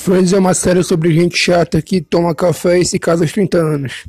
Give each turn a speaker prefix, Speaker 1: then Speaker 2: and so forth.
Speaker 1: Friends é uma série sobre gente chata que toma café e se casa aos trinta anos.